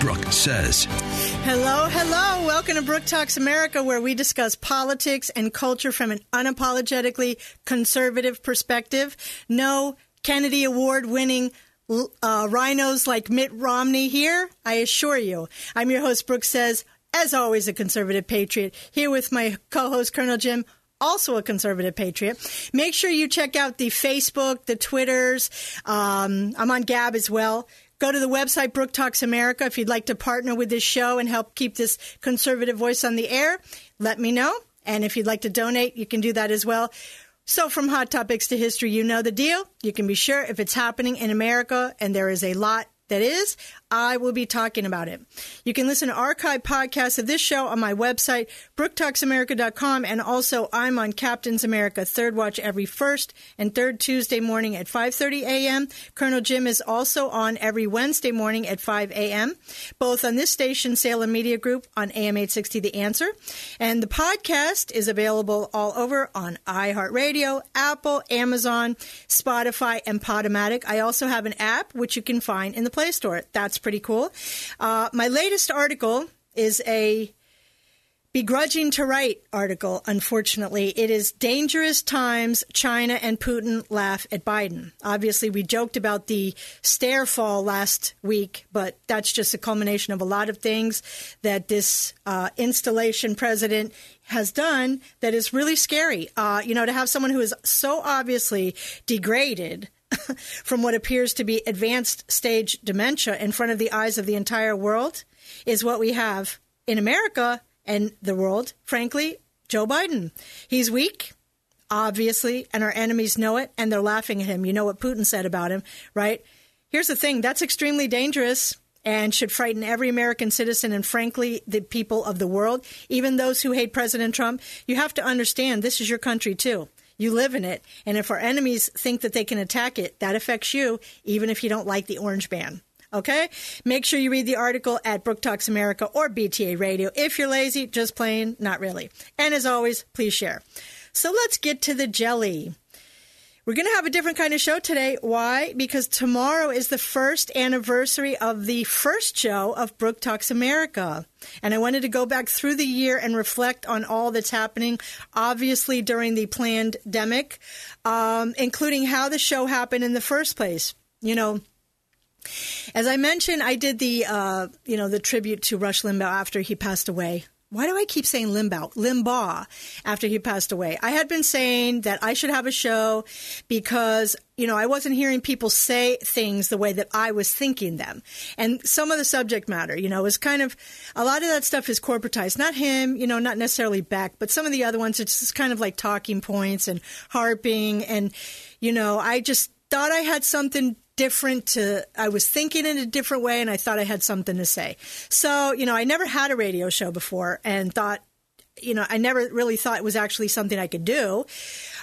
Brooke says. Hello, hello. Welcome to Brooke Talks America, where we discuss politics and culture from an unapologetically conservative perspective. No Kennedy Award winning uh, rhinos like Mitt Romney here, I assure you. I'm your host, Brooke Says, as always, a conservative patriot, here with my co host, Colonel Jim also a conservative patriot. Make sure you check out the Facebook, the Twitters. Um, I'm on Gab as well. Go to the website, Brooke Talks America. If you'd like to partner with this show and help keep this conservative voice on the air, let me know. And if you'd like to donate, you can do that as well. So, from hot topics to history, you know the deal. You can be sure if it's happening in America, and there is a lot that is, I will be talking about it. You can listen to archive podcasts of this show on my website, brooktalksamerica.com, and also I'm on Captain's America Third Watch every first and third Tuesday morning at 5.30 a.m. Colonel Jim is also on every Wednesday morning at 5 a.m., both on this station, Salem Media Group, on AM 860 The Answer. And the podcast is available all over on iHeartRadio, Apple, Amazon, Spotify, and Podomatic. I also have an app, which you can find in the Play Store. That's pretty cool. Uh, my latest article is a begrudging to write article, unfortunately. It is Dangerous Times China and Putin Laugh at Biden. Obviously, we joked about the stair fall last week, but that's just a culmination of a lot of things that this uh, installation president has done that is really scary. Uh, you know, to have someone who is so obviously degraded from what appears to be advanced stage dementia in front of the eyes of the entire world is what we have in America and the world, frankly, Joe Biden. He's weak, obviously, and our enemies know it, and they're laughing at him. You know what Putin said about him, right? Here's the thing that's extremely dangerous and should frighten every American citizen and, frankly, the people of the world, even those who hate President Trump. You have to understand this is your country, too. You live in it. And if our enemies think that they can attack it, that affects you, even if you don't like the orange ban. Okay? Make sure you read the article at Brooke Talks America or BTA Radio. If you're lazy, just plain, not really. And as always, please share. So let's get to the jelly. We're going to have a different kind of show today. Why? Because tomorrow is the first anniversary of the first show of Brooke Talks America. And I wanted to go back through the year and reflect on all that's happening, obviously during the pandemic, um, including how the show happened in the first place. You know, as I mentioned, I did the uh, you know the tribute to Rush Limbaugh after he passed away why do I keep saying Limbaugh? Limbaugh after he passed away. I had been saying that I should have a show because, you know, I wasn't hearing people say things the way that I was thinking them. And some of the subject matter, you know, is kind of, a lot of that stuff is corporatized. Not him, you know, not necessarily Beck, but some of the other ones, it's just kind of like talking points and harping. And, you know, I just thought I had something different to I was thinking in a different way and I thought I had something to say. So, you know, I never had a radio show before and thought you know, I never really thought it was actually something I could do.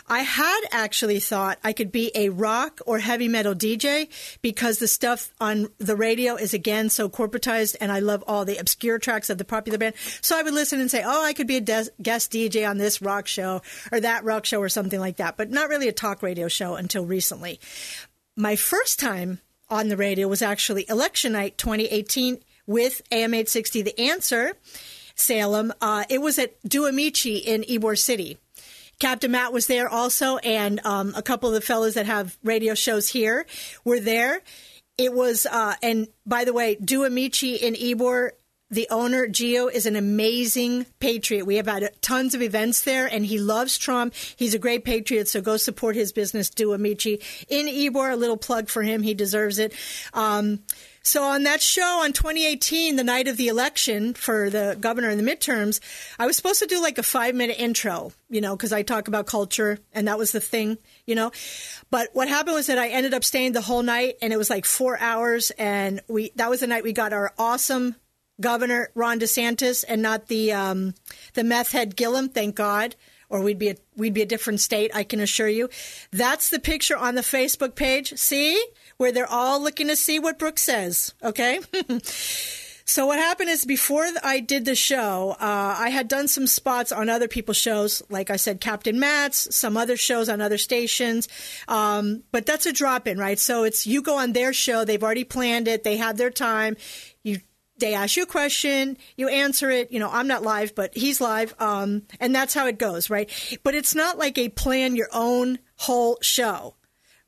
I had actually thought I could be a rock or heavy metal DJ because the stuff on the radio is again so corporatized and I love all the obscure tracks of the popular band. So I would listen and say, oh, I could be a des- guest DJ on this rock show or that rock show or something like that, but not really a talk radio show until recently my first time on the radio was actually election night 2018 with AM 860 The Answer, Salem. Uh, it was at Due Amici in Ybor City. Captain Matt was there also, and um, a couple of the fellows that have radio shows here were there. It was, uh, and by the way, Due Amici in Ybor the owner, Gio, is an amazing patriot. We have had tons of events there, and he loves Trump. He's a great patriot, so go support his business, Due Amici. In Ybor, a little plug for him. He deserves it. Um, so on that show on 2018, the night of the election for the governor and the midterms, I was supposed to do like a five minute intro, you know, because I talk about culture, and that was the thing, you know. But what happened was that I ended up staying the whole night, and it was like four hours, and we that was the night we got our awesome Governor Ron DeSantis and not the um, the meth head Gillum, thank God, or we'd be a, we'd be a different state. I can assure you. That's the picture on the Facebook page. See where they're all looking to see what Brooke says. Okay. So what happened is before I did the show, uh, I had done some spots on other people's shows, like I said, Captain Matt's, some other shows on other stations. Um, but that's a drop in, right? So it's you go on their show, they've already planned it, they have their time. They ask you a question, you answer it. You know, I'm not live, but he's live, um, and that's how it goes, right? But it's not like a plan your own whole show.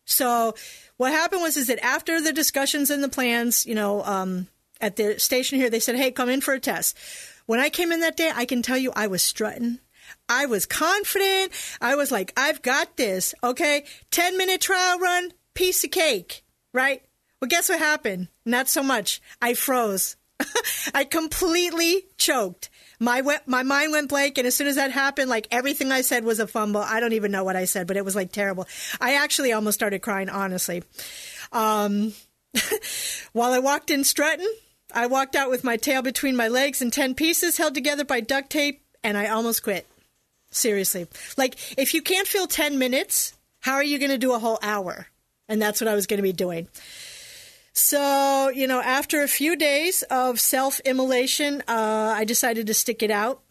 So what happened was is that after the discussions and the plans, you know. Um, at the station here, they said, hey, come in for a test. When I came in that day, I can tell you I was strutting. I was confident. I was like, I've got this. Okay. 10 minute trial run, piece of cake, right? Well, guess what happened? Not so much. I froze. I completely choked. My my mind went blank, and as soon as that happened, like everything I said was a fumble. I don't even know what I said, but it was like terrible. I actually almost started crying, honestly. Um, while I walked in strutting, I walked out with my tail between my legs in 10 pieces held together by duct tape, and I almost quit. Seriously. Like, if you can't fill 10 minutes, how are you going to do a whole hour? And that's what I was going to be doing. So, you know, after a few days of self immolation, uh, I decided to stick it out.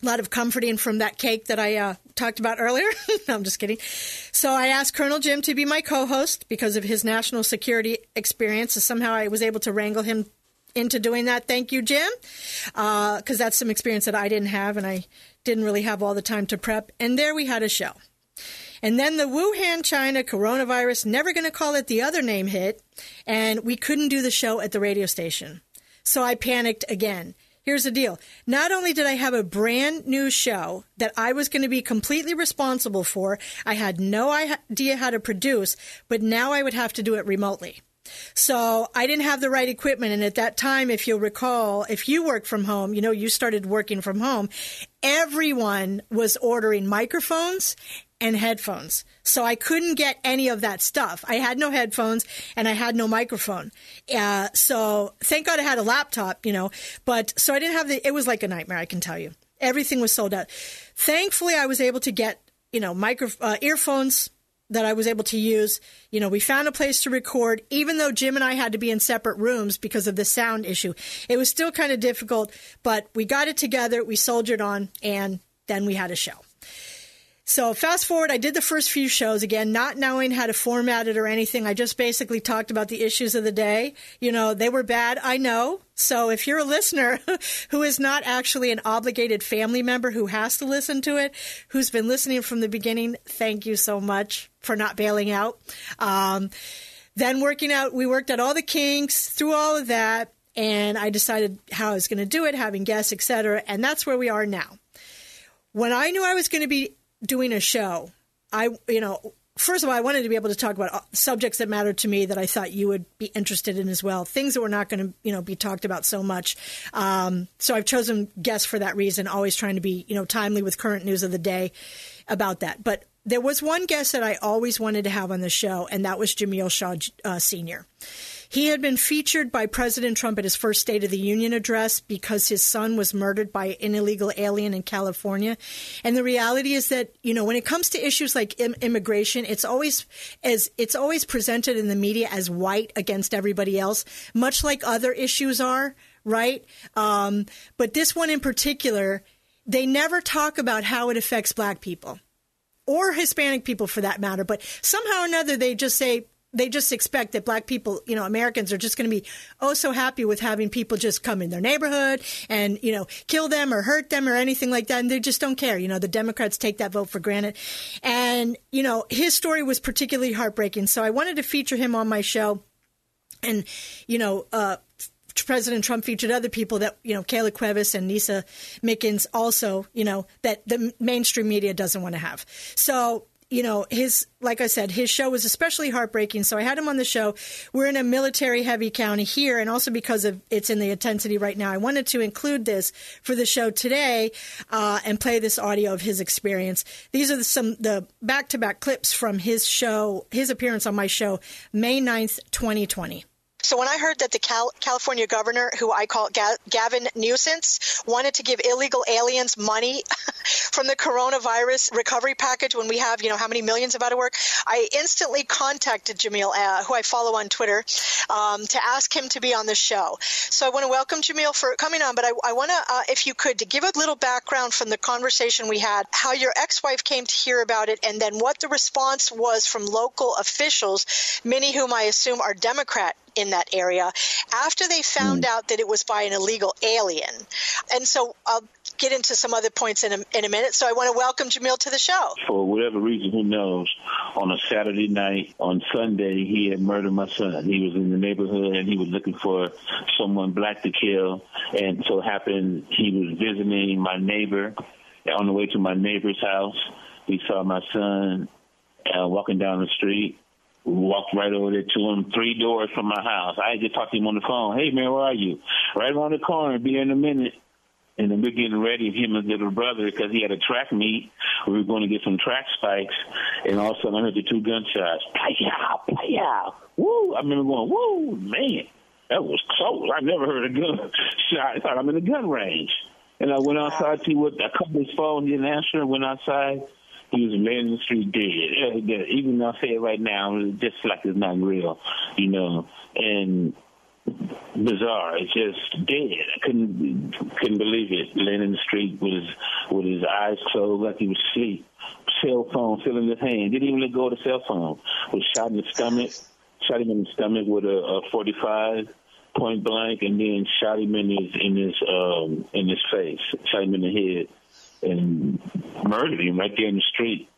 A lot of comforting from that cake that I uh, talked about earlier. no, I'm just kidding. So I asked Colonel Jim to be my co host because of his national security experience. So somehow I was able to wrangle him into doing that. Thank you, Jim, because uh, that's some experience that I didn't have, and I didn't really have all the time to prep. And there we had a show. And then the Wuhan, China coronavirus, never going to call it the other name, hit, and we couldn't do the show at the radio station. So I panicked again. Here's the deal. Not only did I have a brand new show that I was going to be completely responsible for, I had no idea how to produce, but now I would have to do it remotely. So I didn't have the right equipment. And at that time, if you'll recall, if you work from home, you know, you started working from home, everyone was ordering microphones and headphones. So I couldn't get any of that stuff. I had no headphones and I had no microphone. Uh, so thank God I had a laptop, you know, but so I didn't have the, it was like a nightmare, I can tell you. Everything was sold out. Thankfully, I was able to get, you know, micro, uh, earphones, that I was able to use. You know, we found a place to record, even though Jim and I had to be in separate rooms because of the sound issue. It was still kind of difficult, but we got it together, we soldiered on, and then we had a show. So fast forward, I did the first few shows again, not knowing how to format it or anything. I just basically talked about the issues of the day. You know, they were bad. I know. So if you're a listener who is not actually an obligated family member who has to listen to it, who's been listening from the beginning, thank you so much for not bailing out. Um, then working out, we worked out all the kinks through all of that. And I decided how I was going to do it, having guests, etc. And that's where we are now. When I knew I was going to be doing a show, I, you know, first of all, I wanted to be able to talk about uh, subjects that mattered to me that I thought you would be interested in as well. Things that were not going to, you know, be talked about so much. Um, so I've chosen guests for that reason, always trying to be, you know, timely with current news of the day about that. But there was one guest that I always wanted to have on the show, and that was Jamiel Shaw uh, Sr. He had been featured by President Trump at his first State of the Union address because his son was murdered by an illegal alien in California. And the reality is that, you know, when it comes to issues like Im- immigration, it's always as it's always presented in the media as white against everybody else, much like other issues are, right? Um, but this one in particular, they never talk about how it affects black people or Hispanic people for that matter. But somehow or another, they just say they just expect that black people, you know, Americans are just going to be oh so happy with having people just come in their neighborhood and, you know, kill them or hurt them or anything like that. And they just don't care. You know, the Democrats take that vote for granted. And, you know, his story was particularly heartbreaking. So I wanted to feature him on my show. And, you know, uh, President Trump featured other people that, you know, Kayla Cuevas and Nisa Mickens also, you know, that the mainstream media doesn't want to have. So you know, his, like I said, his show was especially heartbreaking. So I had him on the show. We're in a military heavy county here, and also because of it's in the intensity right now, I wanted to include this for the show today uh, and play this audio of his experience. These are some the back to back clips from his show, his appearance on my show, May 9th, 2020. So when I heard that the Cal- California governor, who I call Ga- Gavin Newsom, wanted to give illegal aliens money from the coronavirus recovery package when we have, you know, how many millions of out of work. I instantly contacted Jamiel, uh, who I follow on Twitter, um, to ask him to be on the show. So I want to welcome Jamiel for coming on, but I, I want to, uh, if you could, to give a little background from the conversation we had, how your ex-wife came to hear about it, and then what the response was from local officials, many whom I assume are Democrat in that area after they found mm. out that it was by an illegal alien. And so I'll get into some other points in a, in a minute. So I want to welcome Jamiel to the show. For whatever reason, who knows, on a Saturday night, on Sunday, he had murdered my son. He was in the neighborhood and he was looking for someone black to kill. And so happened he was visiting my neighbor on the way to my neighbor's house. He saw my son uh, walking down the street walked right over there to him, three doors from my house. I just talked to him on the phone. Hey man, where are you? Right around the corner. Be in a minute. And then we're getting ready, him and his little brother, because he had a track meet. We were going to get some track spikes, and all of a sudden I heard the two gunshots. Pow, pow, woo! I remember going, woo, man, that was close. I never heard a gun shot. I thought I'm in a gun range. And I went outside to see what I called phone, didn't answer, went outside he was laying in the street dead. Even though I say it right now, it's just like it's not real, you know. And bizarre. It's just dead. I couldn't couldn't believe it. Laying in the street with his with his eyes closed, like he was asleep. Cell phone still in his hand. Didn't even let go of the cell phone. Was shot in the stomach. Shot him in the stomach with a, a 45 point blank, and then shot him in his in his um in his face. Shot him in the head and murdered him right there in the street.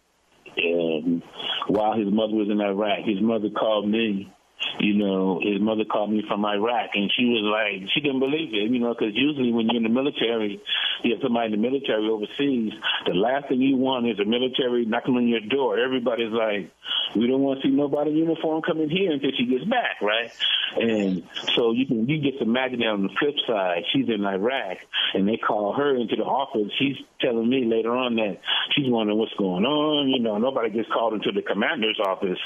And while his mother was in Iraq, his mother called me you know, his mother called me from Iraq, and she was like, she didn't believe it, you know, because usually when you're in the military, you have somebody in the military overseas, the last thing you want is a military knocking on your door. Everybody's like, we don't want to see nobody in uniform coming here until she gets back, right? And so you can you just imagine that on the flip side, she's in Iraq, and they call her into the office. She's telling me later on that she's wondering what's going on. You know, nobody gets called into the commander's office.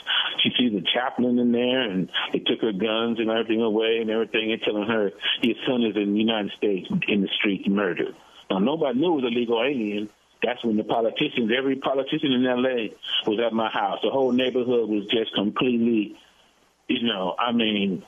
She sees a chaplain in there, and they took her guns and everything away and everything, and telling her your son is in the United States in the streets murdered. Now nobody knew it was a legal alien. That's when the politicians, every politician in LA was at my house. The whole neighborhood was just completely, you know, I mean,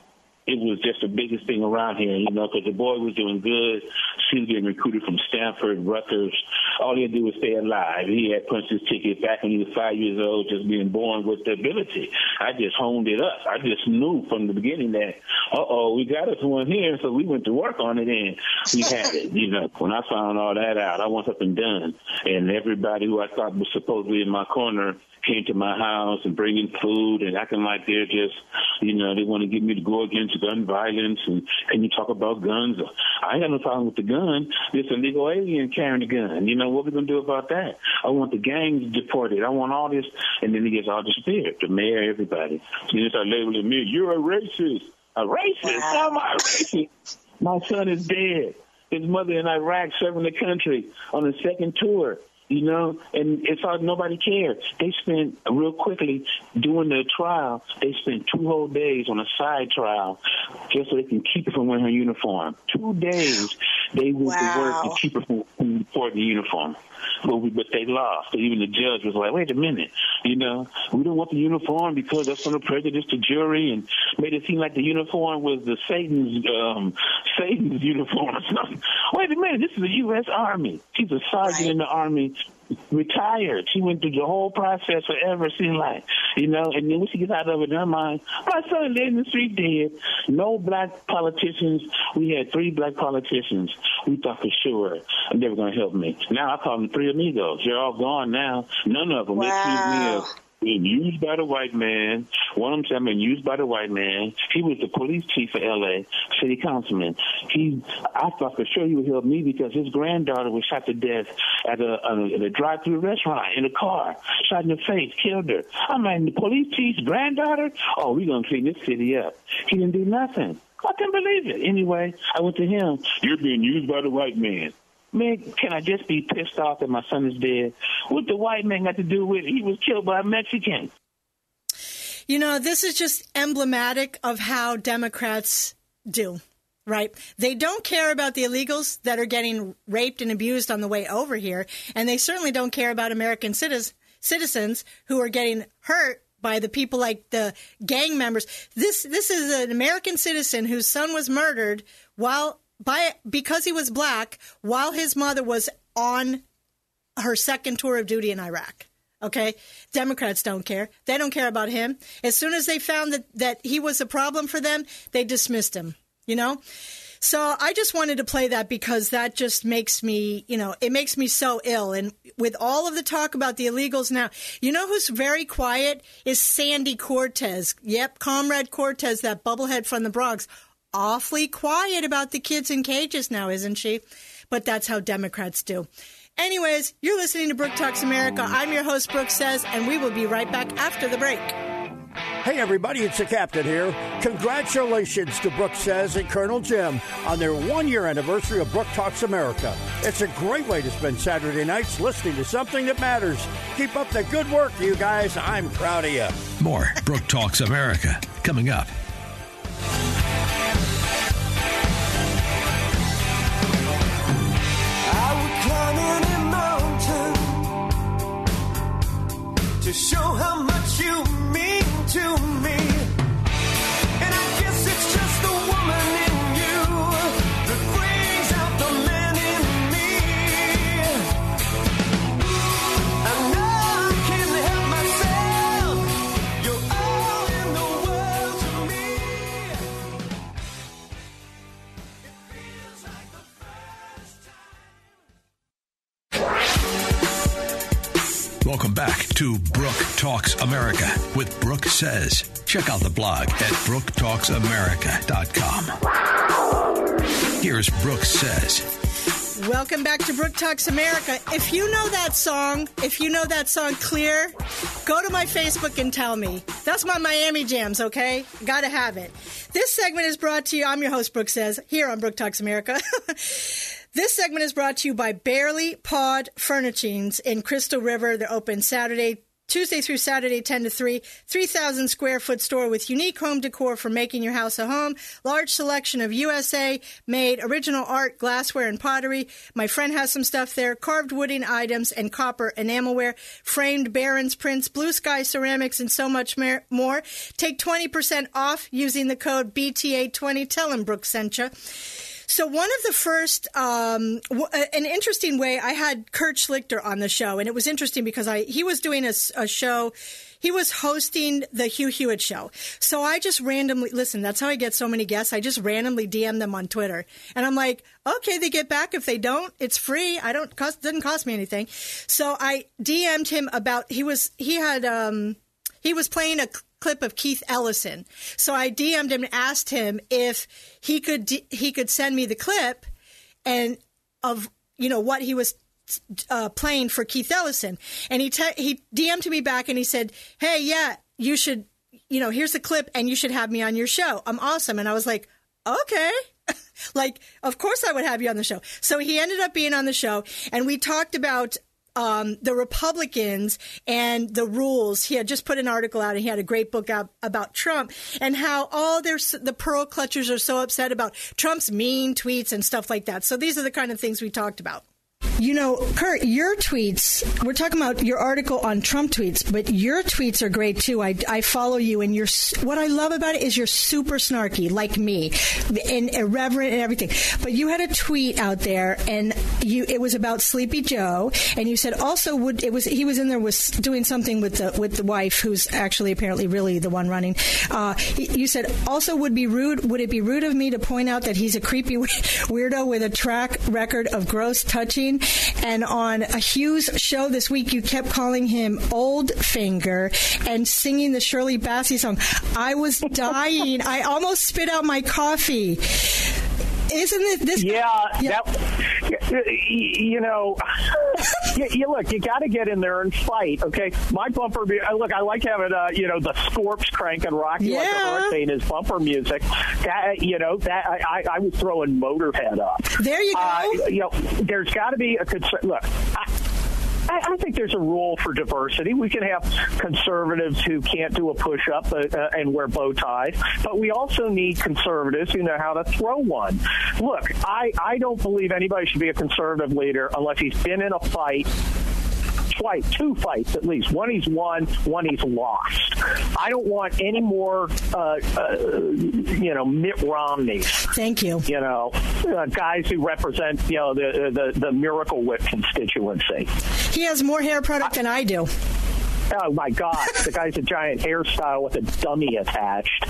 it was just the biggest thing around here, you know, because the boy was doing good. She was getting recruited from Stanford, Rutgers. All he had to do was stay alive. He had punched his ticket back when he was five years old, just being born with the ability. I just honed it up. I just knew from the beginning that, uh-oh, we got us one here, so we went to work on it, and we had it. You know, when I found all that out, I want something done. And everybody who I thought was supposedly in my corner came to my house and bringing food and acting like they're just, you know, they want to get me to go against gun violence and can you talk about guns? I ain't got no problem with the gun. This illegal alien carrying a gun. You know, what we going to do about that? I want the gangs deported. I want all this. And then he gets all disappeared. The mayor, everybody. So they start labeling me, you're a racist. A racist? Wow. I'm a racist. My son is dead. His mother in Iraq serving the country on a second tour you know, and it's like nobody cared. They spent real quickly doing the trial. They spent two whole days on a side trial just so they can keep her from wearing her uniform. Two days they went wow. to work to keep her from wearing the uniform. But, we, but they lost. Even the judge was like, wait a minute, you know, we don't want the uniform because that's going to prejudice the jury and made it seem like the uniform was the Satan's um, Satan's uniform or something. Wait a minute, this is the U.S. Army. She's a sergeant right. in the Army retired. She went through the whole process forever, seemed like, you know, and then when she gets out of it in her mind, my son lay in the street dead. No black politicians. We had three black politicians. We thought for sure they were going to help me. Now I call them three amigos. They're all gone now. None of them. Wow. They accuse me of being used by the white man. One of them said, being used by the white man. He was the police chief for L.A., city councilman. He, I thought for sure he would help me because his granddaughter was shot to death at a, a, a drive-through restaurant in a car, shot in the face, killed her. I'm the police chief's granddaughter? Oh, we're going to clean this city up. He didn't do nothing. I couldn't believe it. Anyway, I went to him. You're being used by the white man. Man, can I just be pissed off that my son is dead? What the white man got to do with it? He was killed by a Mexican. You know, this is just emblematic of how Democrats do. right? They don't care about the illegals that are getting raped and abused on the way over here, and they certainly don't care about American citizens citizens who are getting hurt by the people like the gang members. This this is an American citizen whose son was murdered while by because he was black while his mother was on her second tour of duty in Iraq. Okay? Democrats don't care. They don't care about him. As soon as they found that, that he was a problem for them, they dismissed him. You know? So I just wanted to play that because that just makes me, you know, it makes me so ill. And with all of the talk about the illegals now, you know who's very quiet is Sandy Cortez. Yep, Comrade Cortez, that bubblehead from the Bronx. Awfully quiet about the kids in cages now, isn't she? But that's how Democrats do. Anyways, you're listening to Brooke Talks America. I'm your host, Brooke Says, and we will be right back after the break. Hey, everybody, it's the captain here. Congratulations to Brooke Says and Colonel Jim on their one year anniversary of Brooke Talks America. It's a great way to spend Saturday nights listening to something that matters. Keep up the good work, you guys. I'm proud of you. More Brooke Talks America coming up. To show how much you mean to me. Welcome back to Brooke Talks America with Brooke Says. Check out the blog at brooktalksamerica.com. Here's Brooke Says. Welcome back to Brooke Talks America. If you know that song, if you know that song clear, go to my Facebook and tell me. That's my Miami Jams, okay? Gotta have it. This segment is brought to you, I'm your host, Brooke Says, here on Brooke Talks America. This segment is brought to you by Barely Pod Furnishings in Crystal River. They're open Saturday, Tuesday through Saturday, 10 to 3. 3,000 square foot store with unique home decor for making your house a home. Large selection of USA made original art, glassware, and pottery. My friend has some stuff there. Carved wooden items and copper enamelware. Framed Baron's prints, blue sky ceramics, and so much more. Take 20% off using the code BTA20. Tell them Brooke sent you. So one of the first, um, w- an interesting way, I had Kurt Schlichter on the show, and it was interesting because I he was doing a show. He was hosting the Hugh Hewitt show. So I just randomly listen. That's how I get so many guests. I just randomly DM them on Twitter, and I'm like, okay, they get back. If they don't, it's free. I don't cost doesn't cost me anything. So I DM'd him about he was he had um he was playing a clip of Keith Ellison. So I DM'd him and asked him if he could he could send me the clip and of you know what he was uh, playing for Keith Ellison. And he te- he DM'd me back and he said, "Hey, yeah, you should you know, here's the clip and you should have me on your show. I'm awesome." And I was like, "Okay." like, of course I would have you on the show. So he ended up being on the show and we talked about um, the Republicans and the rules. He had just put an article out, and he had a great book out about Trump and how all their the pearl clutchers are so upset about Trump's mean tweets and stuff like that. So these are the kind of things we talked about. You know, Kurt, your tweets, we're talking about your article on Trump tweets, but your tweets are great too. I, I follow you and you're, what I love about it is you're super snarky, like me, and irreverent and everything. But you had a tweet out there and you, it was about Sleepy Joe and you said also would, it was, he was in there was doing something with the, with the wife who's actually apparently really the one running. Uh, you said also would be rude, would it be rude of me to point out that he's a creepy weirdo with a track record of gross touching? And on a Hugh's show this week, you kept calling him Old Finger and singing the Shirley Bassey song. I was dying. I almost spit out my coffee. Isn't it this? Yeah, that you know, you, you look, you got to get in there and fight. Okay, my bumper. mu- Look, I like having uh, you know the Scorps cranking "Rock You Like a Hurricane" as bumper music. That you know that I, I, I was throwing Motorhead up. There you go. Uh, you know, there's got to be a concern. Look. I, I, I think there's a rule for diversity. We can have conservatives who can't do a push up uh, uh, and wear bow ties, but we also need conservatives who know how to throw one. Look, I, I don't believe anybody should be a conservative leader unless he's been in a fight twice, two fights at least. One he's won, one he's lost. I don't want any more, uh, uh, you know, Mitt Romneys. Thank you. You know, uh, guys who represent, you know, the the, the Miracle Whip constituency. He has more hair product than I do. Oh my God, the guy's a giant hairstyle with a dummy attached.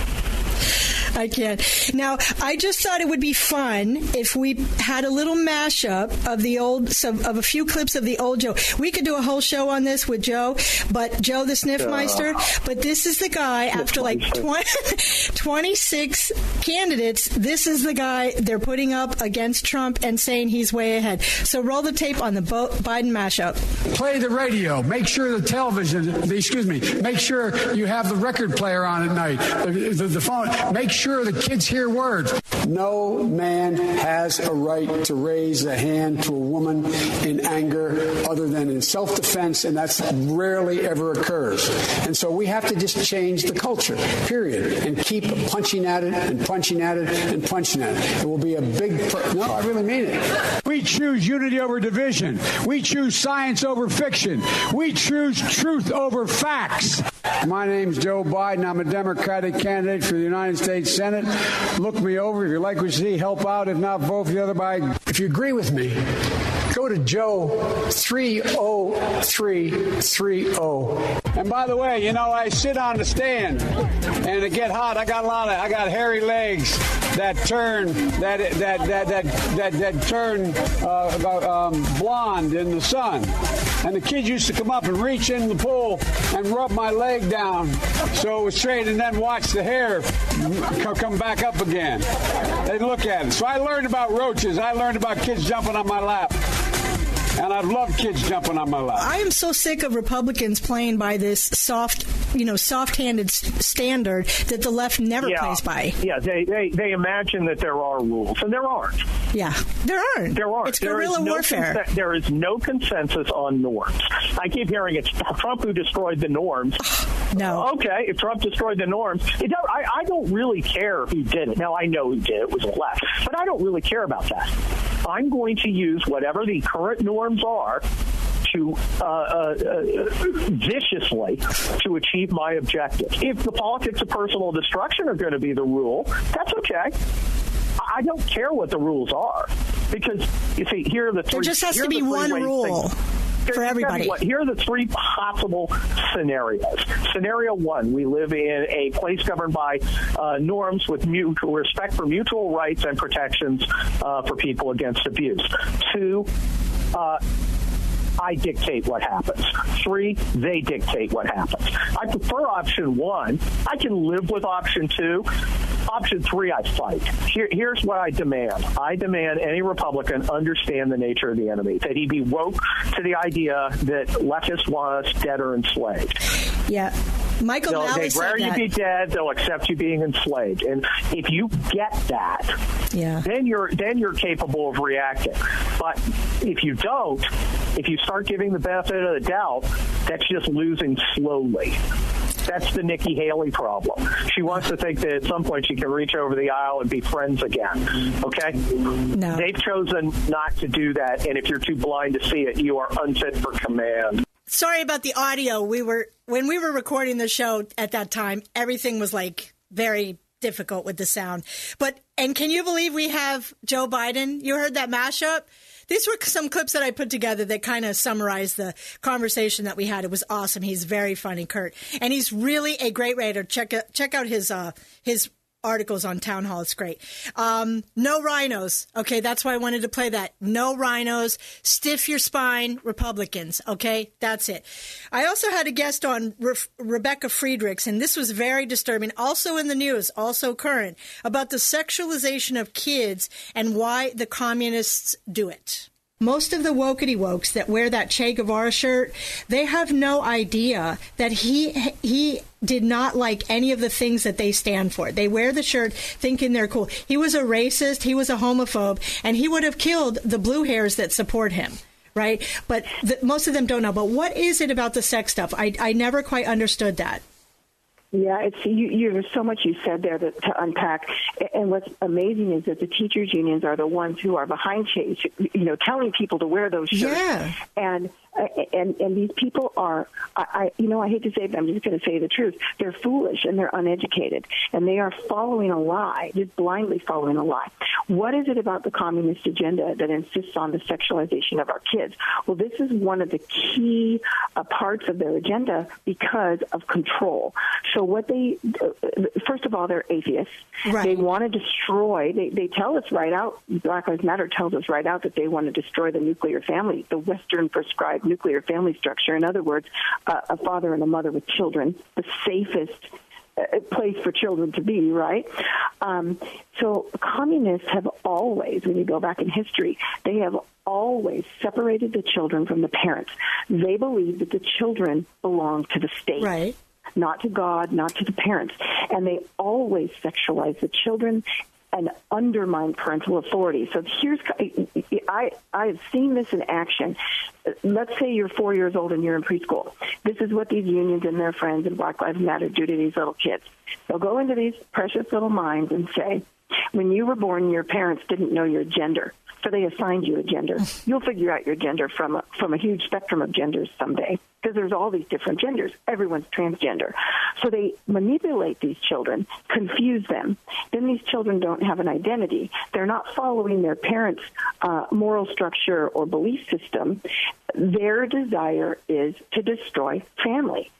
I can't. Now, I just thought it would be fun if we had a little mashup of the old, some, of a few clips of the old Joe. We could do a whole show on this with Joe, but Joe the Sniffmeister. but this is the guy after like 20, 26 candidates. This is the guy they're putting up against Trump and saying he's way ahead. So roll the tape on the Bo- Biden mashup. Play the radio. Make sure the television, excuse me, make sure you have the record player on at night, the, the, the phone. Make sure the kids hear words. No man has a right to raise a hand to a woman in anger other than in self defense, and that's rarely ever occurs. And so we have to just change the culture, period, and keep punching at it and punching at it and punching at it. It will be a big. Pr- no, I really mean it. We choose unity over division. We choose science over fiction. We choose truth over facts. My name's Joe Biden. I'm a Democratic candidate for the United States Senate. Look me over. If you like what you see, help out. If not, vote for the other guy. If you agree with me, go to Joe 30330. And by the way, you know, I sit on the stand and it get hot. I got a lot of, I got hairy legs that turn, that, that, that, that, that, that turn uh, um, blonde in the sun. And the kids used to come up and reach in the pool and rub my leg down so it was straight and then watch the hair come back up again. They look at it. So I learned about roaches. I learned about kids jumping on my lap. And I love kids jumping on my lap. I am so sick of Republicans playing by this soft, you know, soft-handed s- standard that the left never plays by. Yeah, they, they they imagine that there are rules, and there aren't. Yeah, there aren't. There aren't. It's There is guerrilla no warfare. consen- there is no consensus on norms. I keep hearing it's Trump who destroyed the norms. no. Okay, if Trump destroyed the norms, it don't, I, I don't really care who did it. Now I know who did it, it was the left, but I don't really care about that. I'm going to use whatever the current norms are to uh, uh, uh, viciously to achieve my objective. If the politics of personal destruction are going to be the rule, that's okay. I don't care what the rules are because you see here are the three. There just has to be one rule things- for Here- everybody. what- Here are the three possible scenarios. Scenario one: We live in a place governed by uh, norms with mutual respect for mutual rights and protections uh, for people against abuse. Two. Uh, I dictate what happens. Three, they dictate what happens. I prefer option one. I can live with option two. Option three, I fight. Here, here's what I demand. I demand any Republican understand the nature of the enemy, that he be woke to the idea that leftists want us dead or enslaved. Yeah. Michael They'll, Malley they'd rather you be dead, they'll accept you being enslaved. And if you get that, yeah. then you're then you're capable of reacting. But if you don't, if you start giving the benefit of the doubt, that's just losing slowly. That's the Nikki Haley problem. She wants to think that at some point she can reach over the aisle and be friends again. Okay? No. They've chosen not to do that, and if you're too blind to see it, you are unfit for command. Sorry about the audio. We were when we were recording the show at that time, everything was like very difficult with the sound. But and can you believe we have Joe Biden? You heard that mashup? These were some clips that I put together that kind of summarize the conversation that we had. It was awesome. He's very funny, Kurt, and he's really a great writer. Check out check out his uh, his articles on Town Hall. It's great. Um, no rhinos. Okay, that's why I wanted to play that. No rhinos. Stiff your spine, Republicans. Okay, that's it. I also had a guest on Re- Rebecca Friedrichs, and this was very disturbing. Also in the news, also current, about the sexualization of kids and why the communists do it. Most of the wokety wokes that wear that Che Guevara shirt, they have no idea that he he did not like any of the things that they stand for. They wear the shirt thinking they're cool. He was a racist, he was a homophobe, and he would have killed the blue hairs that support him. right? But the, most of them don't know. But what is it about the sex stuff? I, I never quite understood that. Yeah, it's you, you. There's so much you said there that, to unpack. And what's amazing is that the teachers' unions are the ones who are behind change. You know, telling people to wear those shirts. Yeah. And and and these people are, I, I you know, I hate to say it, but I'm just going to say the truth. They're foolish and they're uneducated, and they are following a lie, just blindly following a lie. What is it about the communist agenda that insists on the sexualization of our kids? Well, this is one of the key uh, parts of their agenda because of control. So what they, uh, first of all, they're atheists. Right. They want to destroy. They they tell us right out. Black Lives Matter tells us right out that they want to destroy the nuclear family, the Western prescribed nuclear family structure. In other words, uh, a father and a mother with children, the safest uh, place for children to be, right? Um, so communists have always, when you go back in history, they have always separated the children from the parents. They believe that the children belong to the state. Right. Not to God, not to the parents. And they always sexualize the children and undermine parental authority. So here's I I've seen this in action. Let's say you're four years old and you're in preschool. This is what these unions and their friends and Black Lives Matter do to these little kids. They'll go into these precious little minds and say, when you were born, your parents didn't know your gender, so they assigned you a gender. You'll figure out your gender from a, from a huge spectrum of genders someday because there's all these different genders. Everyone's transgender. So they manipulate these children, confuse them. Then these children don't have an identity. They're not following their parents' uh, moral structure or belief system. Their desire is to destroy family.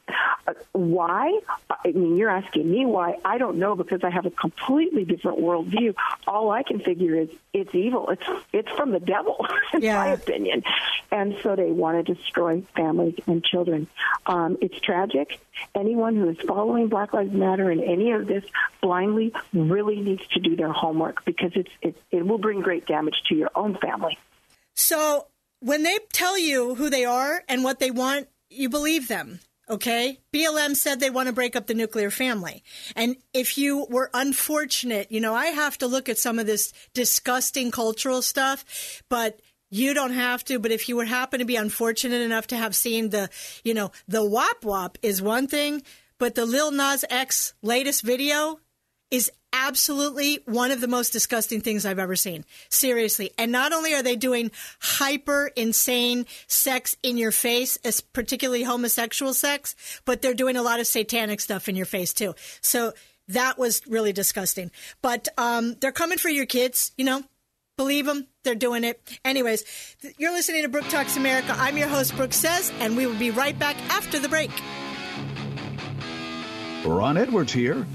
Uh, why? I mean, you're asking me why. I don't know because I have a completely different worldview. All I can figure is it's evil. It's it's from the devil, in Yeah. my opinion. And so they want to destroy families and children. Um, it's tragic. Anyone who is following Black Lives Matter and any of this blindly really needs to do their homework because it's it, it will bring great damage to your own family. So when they tell you who they are and what they want, you believe them. Okay. BLM said they want to break up the nuclear family. And if you were unfortunate, you know, I have to look at some of this disgusting cultural stuff, but you don't have to. But if you would happen to be unfortunate enough to have seen the, you know, the wop wop is one thing, but the Lil Nas X latest video is absolutely one of the most disgusting things I've ever seen. Seriously. And not only are they doing hyper insane sex in your face, particularly homosexual sex, but they're doing a lot of satanic stuff in your face too. So that was really disgusting. But um, they're coming for your kids, you know. Believe them, they're doing it. Anyways, you're listening to Brooke Talks America. I'm your host, Brooke Says, and we will be right back after the break. Ron Edwards here.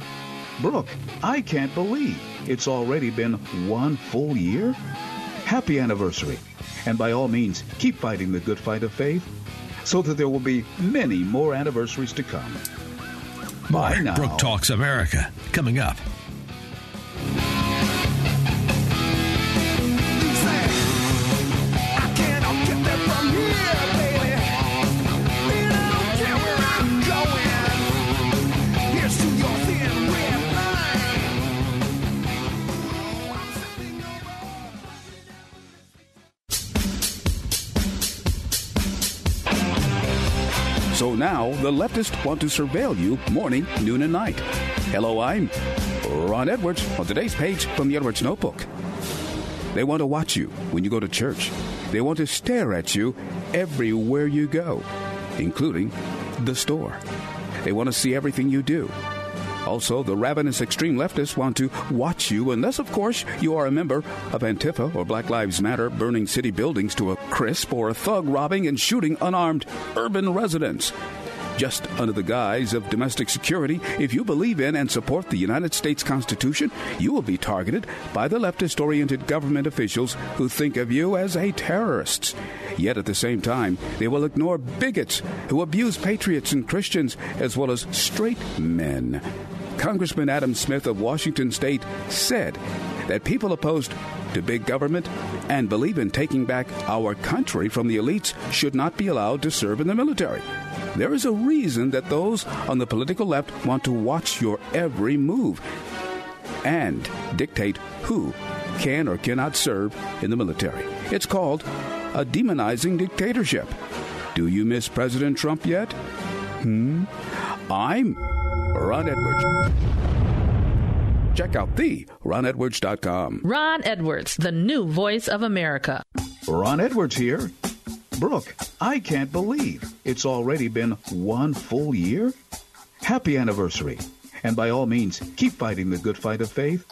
Brooke, I can't believe it's already been one full year. Happy anniversary. And by all means, keep fighting the good fight of faith so that there will be many more anniversaries to come. Bye. Brooke Talks America coming up. Now the leftists want to surveil you morning, noon, and night. Hello, I'm Ron Edwards on today's page from the Edwards Notebook. They want to watch you when you go to church. They want to stare at you everywhere you go, including the store. They want to see everything you do. Also, the ravenous extreme leftists want to watch you unless, of course, you are a member of Antifa or Black Lives Matter burning city buildings to a crisp or a thug robbing and shooting unarmed urban residents. Just under the guise of domestic security, if you believe in and support the United States Constitution, you will be targeted by the leftist oriented government officials who think of you as a terrorist. Yet at the same time, they will ignore bigots who abuse patriots and Christians as well as straight men. Congressman Adam Smith of Washington State said that people opposed to big government and believe in taking back our country from the elites should not be allowed to serve in the military. There is a reason that those on the political left want to watch your every move and dictate who can or cannot serve in the military. It's called a demonizing dictatorship. Do you miss President Trump yet? Hmm? I'm Ron Edwards. Check out the ronedwards.com. Ron Edwards, the new voice of America. Ron Edwards here. Brooke, I can't believe it's already been one full year. Happy anniversary. And by all means, keep fighting the good fight of faith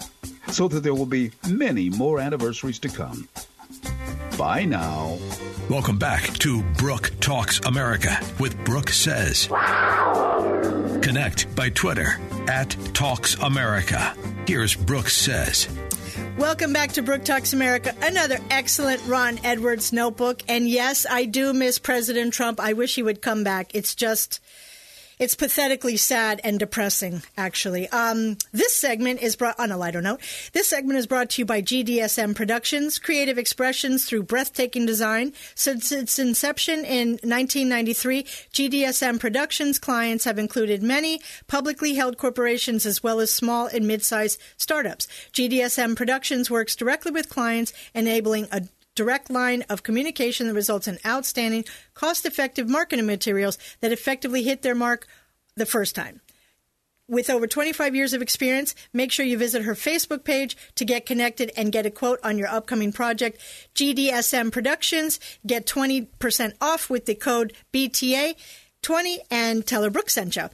so that there will be many more anniversaries to come. Bye now. Welcome back to Brooke Talks America with Brooke Says. Connect by Twitter at Talks America. Here's Brooke Says. Welcome back to Brooke Talks America, another excellent Ron Edwards notebook. And yes, I do miss President Trump. I wish he would come back. It's just it's pathetically sad and depressing, actually. Um, this segment is brought on a lighter note. This segment is brought to you by GDSM Productions, creative expressions through breathtaking design. Since its inception in 1993, GDSM Productions clients have included many publicly held corporations as well as small and mid-sized startups. GDSM Productions works directly with clients, enabling a direct line of communication that results in outstanding, cost effective marketing materials that effectively hit their mark the first time. With over 25 years of experience, make sure you visit her Facebook page to get connected and get a quote on your upcoming project. GDSM Productions, get 20% off with the code BTA20 and tell her Brooke sent you.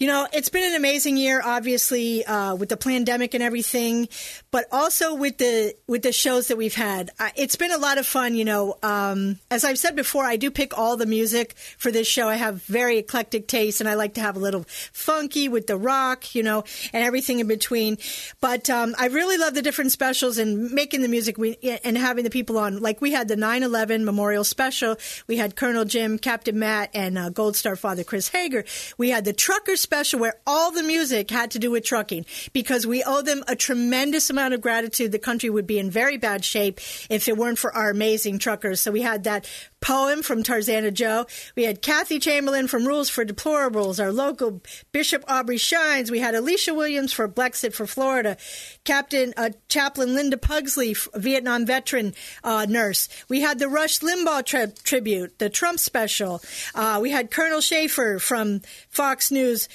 You know, it's been an amazing year, obviously, uh, with the pandemic and everything, but also with the with the shows that we've had. Uh, it's been a lot of fun. You know, um, as I've said before, I do pick all the music for this show. I have very eclectic taste, and I like to have a little funky with the rock, you know, and everything in between. But um, I really love the different specials and making the music we, and having the people on. Like we had the 9/11 Memorial Special. We had Colonel Jim, Captain Matt, and uh, Gold Star Father Kris Hagar. We had the Trucker Special, where all the music had to do with trucking because we owe them a tremendous amount of gratitude. The country would be in very bad shape if it weren't for our amazing truckers. So we had that poem from Tarzana Joe. We had Cathi Chamberlain from Rules for Deplorables, our local Bishop Aubrey Shines. We had Alisha Williams for Blexit for Florida, Captain uh, Chaplain Linda Pugsley, Vietnam veteran uh, nurse. We had the Rush Limbaugh tri- tribute, the Trump special. Uh, we had Colonel Shaffer from Fox News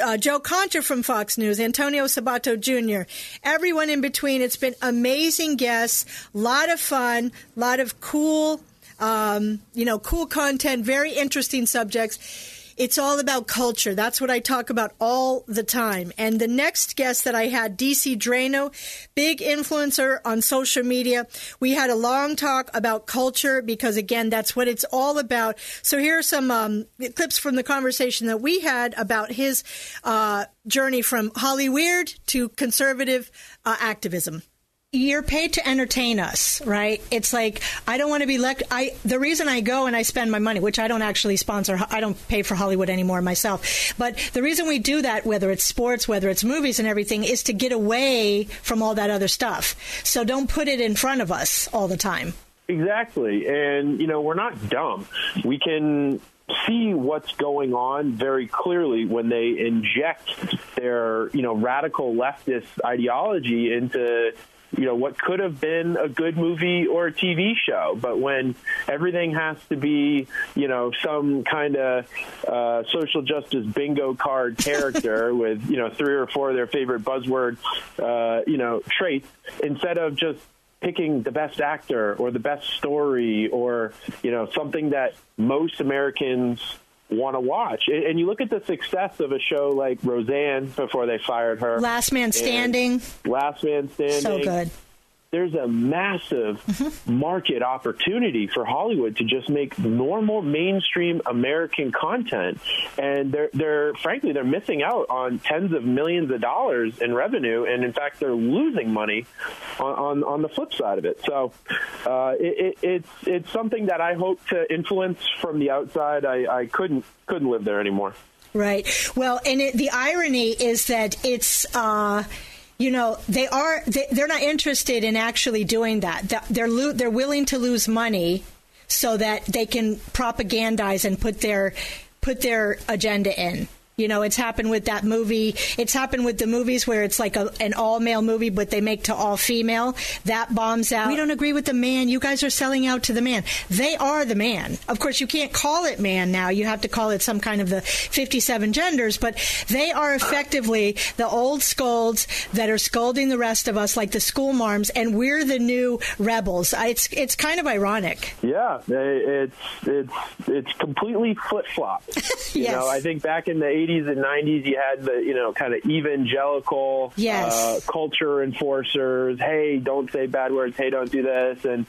uh, Joe Concha from Fox News, Antonio Sabato Jr., everyone in between. It's been amazing guests, a lot of fun, a lot of cool, um, you know, cool content, very interesting subjects. It's all about culture. That's what I talk about all the time. And the next guest that I had, DC Draino, big influencer on social media. We had a long talk about culture because, again, that's what it's all about. So here are some um, clips from the conversation that we had about his uh, journey from Holly Weird to conservative uh, activism you're paid to entertain us, right? It's like I don't want to be left. I the reason I go and I spend my money, which I don't actually sponsor. I don't pay for Hollywood anymore myself. But the reason we do that, whether it's sports, whether it's movies, and everything, is to get away from all that other stuff. So don't put it in front of us all the time. Exactly, and you know we're not dumb. We can see what's going on very clearly when they inject their you know radical leftist ideology into you know what could have been a good movie or a TV show, but when everything has to be you know some kind of uh, social justice bingo card character with you know three or four of their favorite buzzword uh, you know traits instead of just picking the best actor or the best story or you know something that most Americans want to watch. And you look at the success of a show like Roseanne before they fired her. Last Man Standing. Last Man Standing. So good there's a massive mm-hmm. market opportunity for Hollywood to just make normal mainstream American content, and they're they're frankly they're missing out on tens of millions of dollars in revenue, and in fact they're losing money on on, on the flip side of it. So uh, it, it, it's it's something that I hope to influence from the outside. I, I couldn't couldn't live there anymore. Right. Well, and it, the irony is that it's. Uh, you know they are they, they're not interested in actually doing that. They're lo- they're willing to lose money so that they can propagandize and put their put their agenda in You know, it's happened with that movie. It's happened with the movies where it's like a, an all male movie, but they make to all female. That bombs out. We don't agree with the man. You guys are selling out to the man. They are the man. Of course, you can't call it man now. You have to call it some kind of the 57 genders, but they are effectively the old scolds that are scolding the rest of us like the school marms, and we're the new rebels. It's, it's kind of ironic. Yeah, it's it's it's completely flip flop. You know, I think back in the '80s and '90s, you had the you know kind of evangelical Yes. uh, culture enforcers. Hey, don't say bad words. Hey, don't do this. And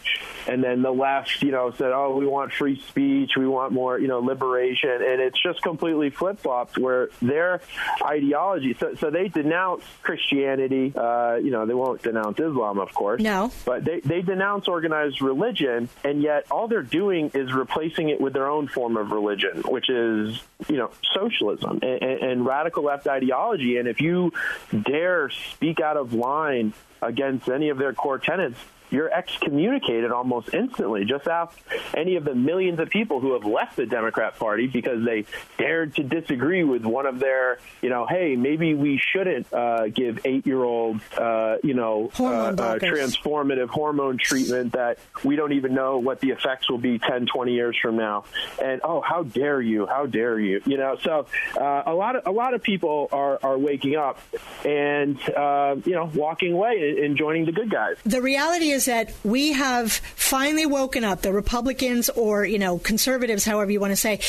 and then the left, you know, said, oh, we want free speech. We want more, you know, liberation. And it's just completely flip flopped where their ideology. So so they denounce Christianity. Uh, you know, they won't denounce Islam, of course. No. But they, they denounce organized religion, and yet all they're doing is replacing it with their own form of religion, which is, you know, socialism and, and, radical left ideology. And if you dare speak out of line against any of their core tenets, you're excommunicated almost instantly. Just ask any of the millions of people who have left the Democrat Party because they dared to disagree with one of their, you know, hey, maybe we shouldn't uh, give eight-year-olds, uh, you know, uh, Hormone uh, blockers. transformative hormone treatment that we don't even know what the effects will be 10, 20 years from now. And oh, how dare you? How dare you? You know, so uh, a lot of a lot of people are are waking up and uh, you know walking away and, and joining the good guys. The reality is that we have finally woken up, the Republicans or, you know, conservatives, however you want to say.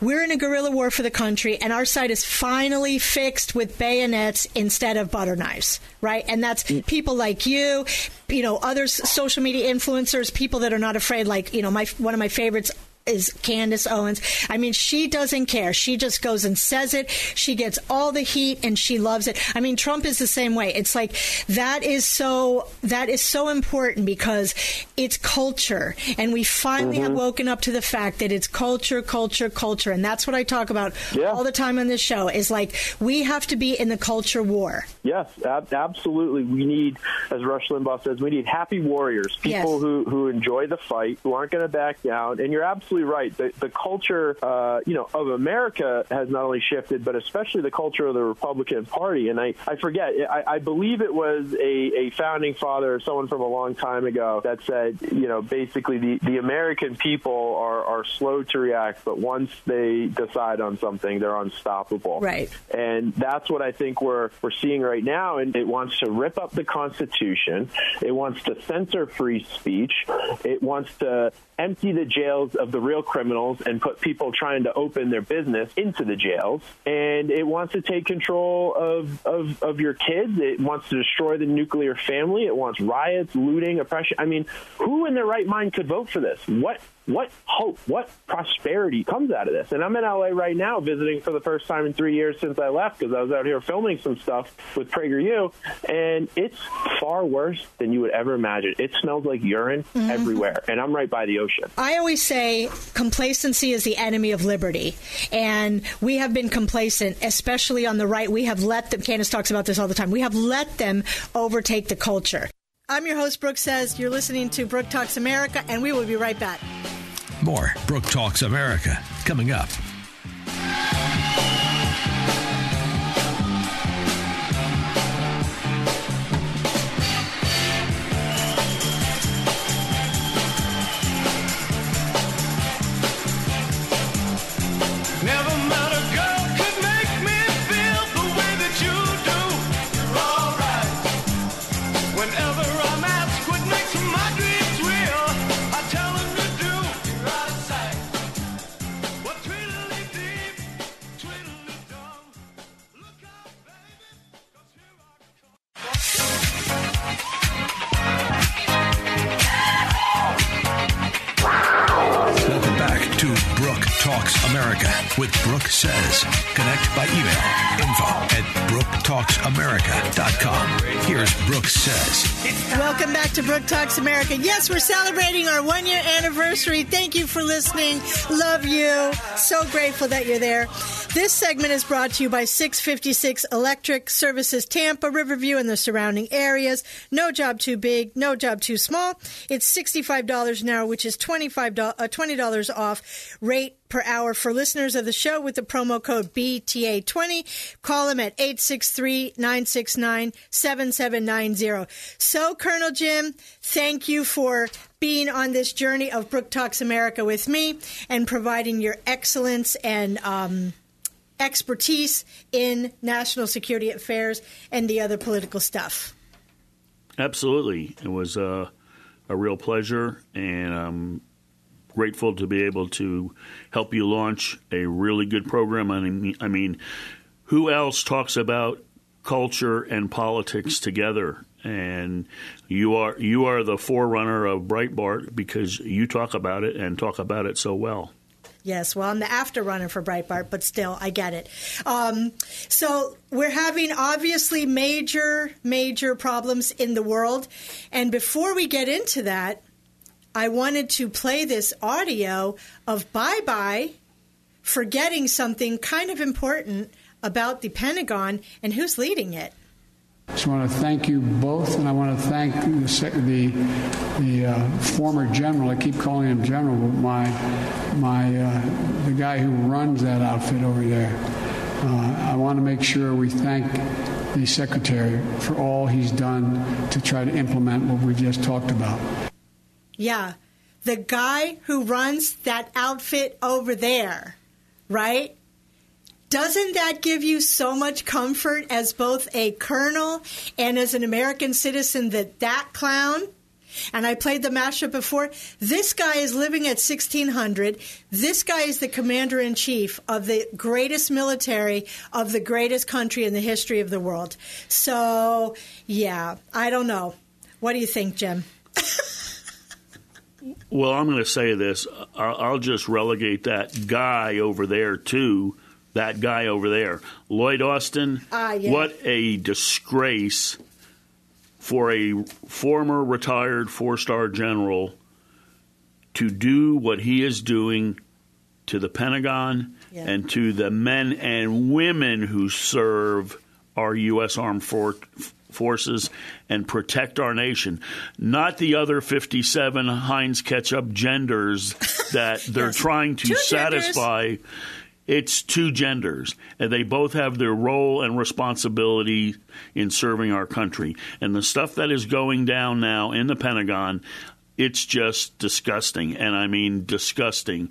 We're in a guerrilla war for the country, and our side is finally fixed with bayonets instead of butter knives, right? And that's mm. people like you, you know, other social media influencers, people that are not afraid, like, you know, my one of my favorites is Candace Owens. I mean, she doesn't care. She just goes and says it. She gets all the heat and she loves it. I mean, Trump is the same way. It's like that is so that is so important because it's culture and we finally have mm-hmm. woken up to the fact that it's culture, culture, culture and that's what I talk about all the time on this show is like we have to be in the culture war. Yes, ab- absolutely. We need, as Rush Limbaugh says, we need happy warriors, people Yes. who, who enjoy the fight, who aren't going to back down. And you're absolutely right. The, the culture, uh, you know, of America has not only shifted, but especially the culture of the Republican Party. And I, I forget, I, I believe it was a, a founding father, or someone from a long time ago, that said, you know, basically the, the American people are, are slow to react, but once they decide on something, they're unstoppable. Right. And that's what I think we're we're seeing right now. And it wants to rip up the Constitution. It wants to censor free speech. It wants to empty the jails of the real criminals and put people trying to open their business into the jails. And it wants to take control of, of, of your kids. It wants to destroy the nuclear family. It wants riots, looting, oppression. I mean, who in their right mind could vote for this? What what hope, what prosperity comes out of this? And I'm in LA right now visiting for the first time in three years since I left because I was out here filming some stuff with PragerU, and it's far worse than you would ever imagine. It smells like urine mm-hmm. everywhere, and I'm right by the ocean. I always say complacency is the enemy of liberty. And we have been complacent, especially on the right. We have let them, Candace talks about this all the time, we have let them overtake the culture. I'm your host, Brooke Says. You're listening to Brooke Talks America, and we will be right back. More Brooke Talks America coming up. Says. Welcome back to Brooke Talks America. Yes, we're celebrating our one year anniversary. Thank you for listening. Love you. So grateful that you're there. This segment is brought to you by 656 Electric Services Tampa, Riverview, and the surrounding areas. No job too big, no job too small. It's $65 an hour, which is $25, uh, $20 off rate per hour for listeners of the show with the promo code BTA20. Call them at 863-969-7790. So, Colonel Jim, thank you for being on this journey of Brooke Talks America with me and providing your excellence and um, expertise in national security affairs and the other political stuff. Absolutely. It was uh, a real pleasure, and I'm grateful to be able to help you launch a really good program. I mean, I mean who else talks about culture and politics together? And you are you are the forerunner of Breitbart because you talk about it and talk about it so well. Yes, well, I'm the after runner for Breitbart, but still, I get it. Um, so we're having obviously major, major problems in the world. And before we get into that, I wanted to play this audio of Bye Bye forgetting something kind of important about the Pentagon and who's leading it. I just want to thank you both, and I want to thank the the, the uh, former general. I keep calling him general, but my my uh, the guy who runs that outfit over there. Uh, I want to make sure we thank the secretary for all he's done to try to implement what we just talked about. Yeah, the guy who runs that outfit over there, right? Doesn't that give you so much comfort as both a colonel and as an American citizen that that clown? And I played the mashup before. This guy is living at 1600. This guy is the commander in chief of the greatest military of the greatest country in the history of the world. So, yeah, I don't know. What do you think, Jim? Well, I'm going to say this. I'll just relegate that guy over there to that guy over there, Lloyd Austin. Ah, yeah. What a disgrace for a former retired four-star general to do what he is doing to the Pentagon Yeah. and to the men and women who serve our U.S. armed for- forces and protect our nation, not the other 57 Heinz ketchup genders that they're Yes. trying to Two genders. It's two genders, and they both have their role and responsibility in serving our country. And the stuff that is going down now in the Pentagon, it's just disgusting. And I mean, disgusting.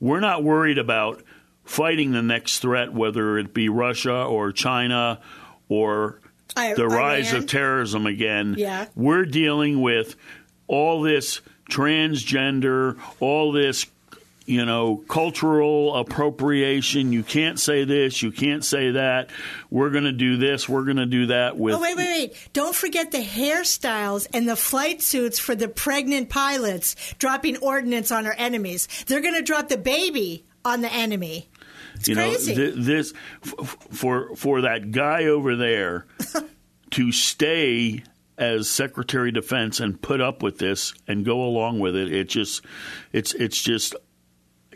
We're not worried about fighting the next threat, whether it be Russia or China or I- the rise Iran. of terrorism again. Yeah. We're dealing with all this transgender, all this you know, cultural appropriation. You can't say this, you can't say that. We're going to do this, we're going to do that with Oh, wait, wait, wait. Don't forget the hairstyles and the flight suits for the pregnant pilots dropping ordnance on our enemies. They're going to drop the baby on the enemy. It's you crazy. know, th- this f- for for that guy over there to stay as Secretary of Defense and put up with this and go along with it. It just it's it's just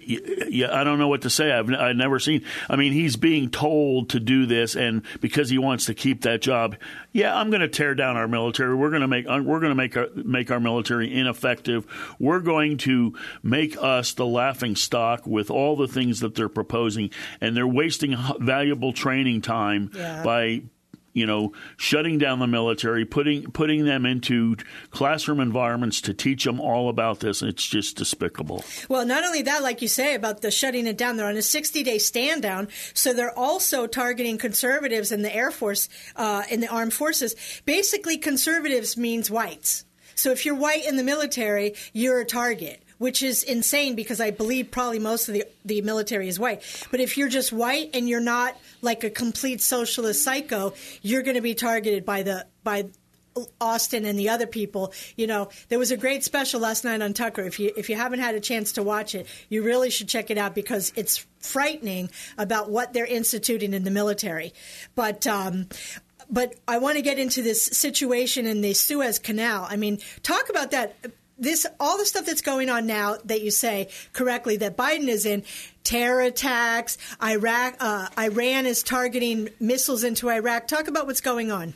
yeah, I don't know what to say. I've, I've never seen. I mean, he's being told to do this, and because he wants to keep that job, yeah, I'm going to tear down our military. We're going to make we're going to make our make our military ineffective. We're going to make us the laughing stock with all the things that they're proposing, and they're wasting valuable training time Yeah. by you know, shutting down the military, putting putting them into classroom environments to teach them all about this. It's just despicable. Well, not only that, like you say about the shutting it down, they're on a 60 day stand down. So they're also targeting conservatives in the Air Force, uh, in the armed forces. Basically, conservatives means whites. So if you're white in the military, you're a target. Which is insane because I believe probably most of the, the military is white. But if you're just white and you're not like a complete socialist psycho, you're going to be targeted by the by Austin and the other people. You know, there was a great special last night on Tucker. If you if you haven't had a chance to watch it, you really should check it out because it's frightening about what they're instituting in the military. But um, but I want to get into this situation in the Suez Canal. I mean, talk about that. This all the stuff that's going on now that you say correctly that Biden is in terror attacks, Iraq, uh, Iran is targeting missiles into Iraq. Talk about what's going on.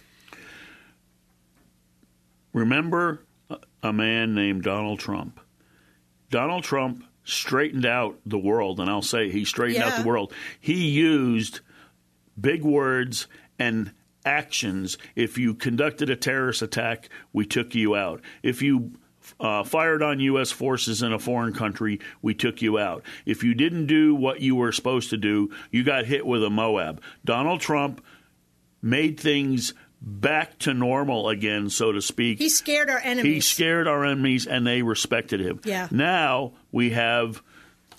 Remember a man named Donald Trump. Donald Trump straightened out the world, and I'll say he straightened out the world. He used big words and actions. If you conducted a terrorist attack, we took you out. If you uh, fired on U.S. forces in a foreign country, we took you out. If you didn't do what you were supposed to do, you got hit with a MOAB. Donald Trump made things back to normal again, so to speak. He scared our enemies. He scared our enemies, and they respected him. Yeah. Now we have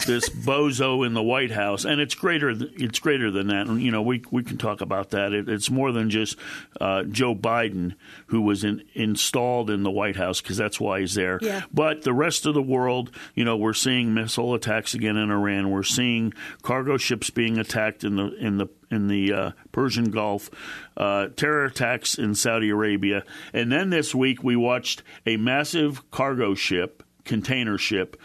this bozo in the White House, and it's greater. th- It's greater than that. And, you know, we we can talk about that. It, it's more than just uh, Joe Biden who was in, installed in the White House because that's why he's there. Yeah. But the rest of the world, you know, we're seeing missile attacks again in Iran. We're seeing cargo ships being attacked in the in the in the uh, Persian Gulf, uh, terror attacks in Saudi Arabia, and then this week we watched a massive cargo ship. Container ship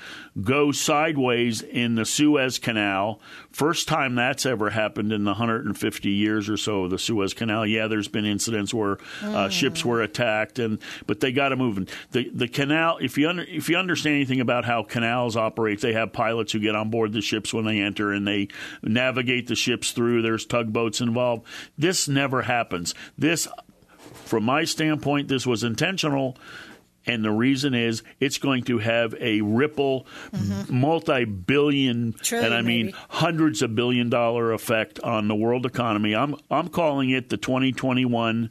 go sideways in the Suez Canal. First time that's ever happened in the 150 years or so of the Suez Canal. Yeah, there's been incidents where uh, Mm. ships were attacked, and but they got to move. The the canal. If you under, if you understand anything about how canals operate, they have pilots who get on board the ships when they enter, and they navigate the ships through. There's tugboats involved. This never happens. This, from my standpoint, this was intentional. And the reason is it's going to have a ripple, multi billion, and I mean maybe. hundreds of billion dollar effect on the world economy. I'm I'm calling it the 2021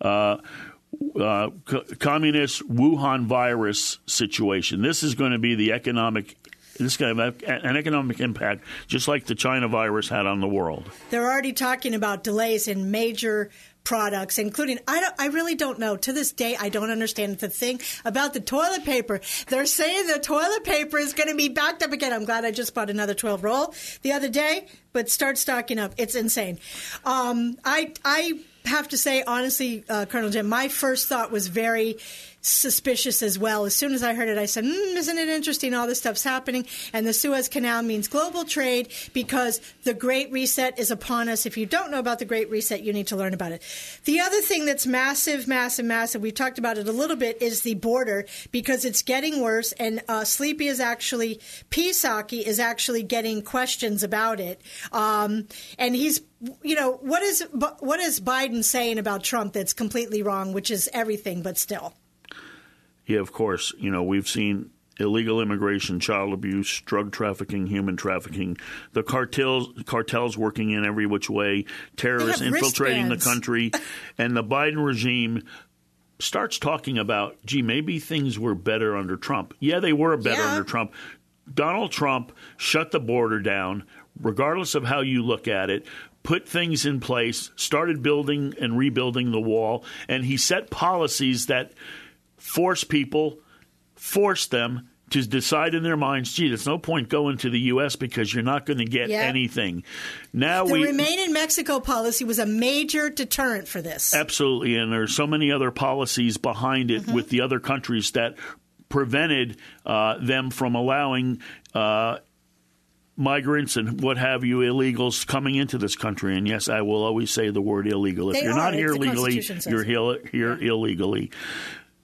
uh, uh, co- communist Wuhan virus situation. This is going to be the economic. This to have an economic impact, just like the China virus had on the world. They're already talking about delays in major products, including I I really don't know to this day. I don't understand the thing about the toilet paper. They're saying the toilet paper is going to be backed up again. I'm glad I just bought another 12 roll the other day, but start stocking up. It's insane. Um, I I have to say honestly, uh, Colonel Jim, my first thought was very suspicious as well. As soon as I heard it, I said, mm, "Isn't it interesting? All this stuff's happening." And the Suez Canal means global trade because the Great Reset is upon us. If you don't know about the Great Reset, you need to learn about it. The other thing that's massive, massive, massive. We talked about it a little bit. Is the border because it's getting worse, and uh, Sleepy is actually Pisaki is actually getting questions about it, um, and he's. You know what is what is Biden saying about Trump that's completely wrong, which is everything, but still. Yeah, of course. You know, we've seen illegal immigration, child abuse, drug trafficking, human trafficking, the cartels cartels working in every which way, terrorists infiltrating the country, and the Biden regime starts talking about, gee, maybe things were better under Trump. Yeah, they were better Yeah. under Trump. Donald Trump shut the border down, regardless of how you look at it, put things in place, started building and rebuilding the wall, and he set policies that force people, force them to decide in their minds, gee, there's no point going to the U.S. because you're not going to get Yeah. anything. Now The we Remain in Mexico policy was a major deterrent for this. Absolutely, and there's so many other policies behind it with the other countries that prevented uh, them from allowing uh, migrants and what have you, illegals coming into this country. And yes, I will always say the word illegal. If They you're are. not here legally, you're here, here illegally.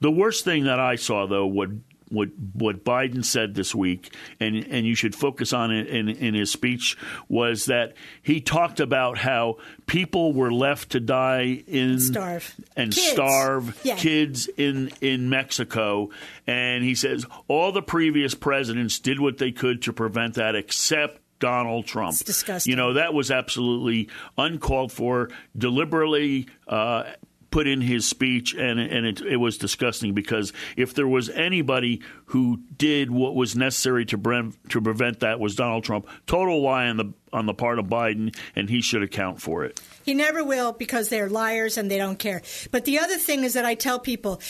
The worst thing that I saw, though, what what what Biden said this week, and and you should focus on it in, in his speech, was that he talked about how people were left to die in Starve. and Kids. starve Yeah. kids in in Mexico, and he says all the previous presidents did what they could to prevent that, except. Donald Trump. It's disgusting. You know, that was absolutely uncalled for, deliberately uh, put in his speech, and, and it, it was disgusting because if there was anybody who did what was necessary to, pre- to prevent that was Donald Trump. Total lie on the on the part of Biden, and he should account for it. He never will because they're liars and they don't care. But the other thing is that I tell people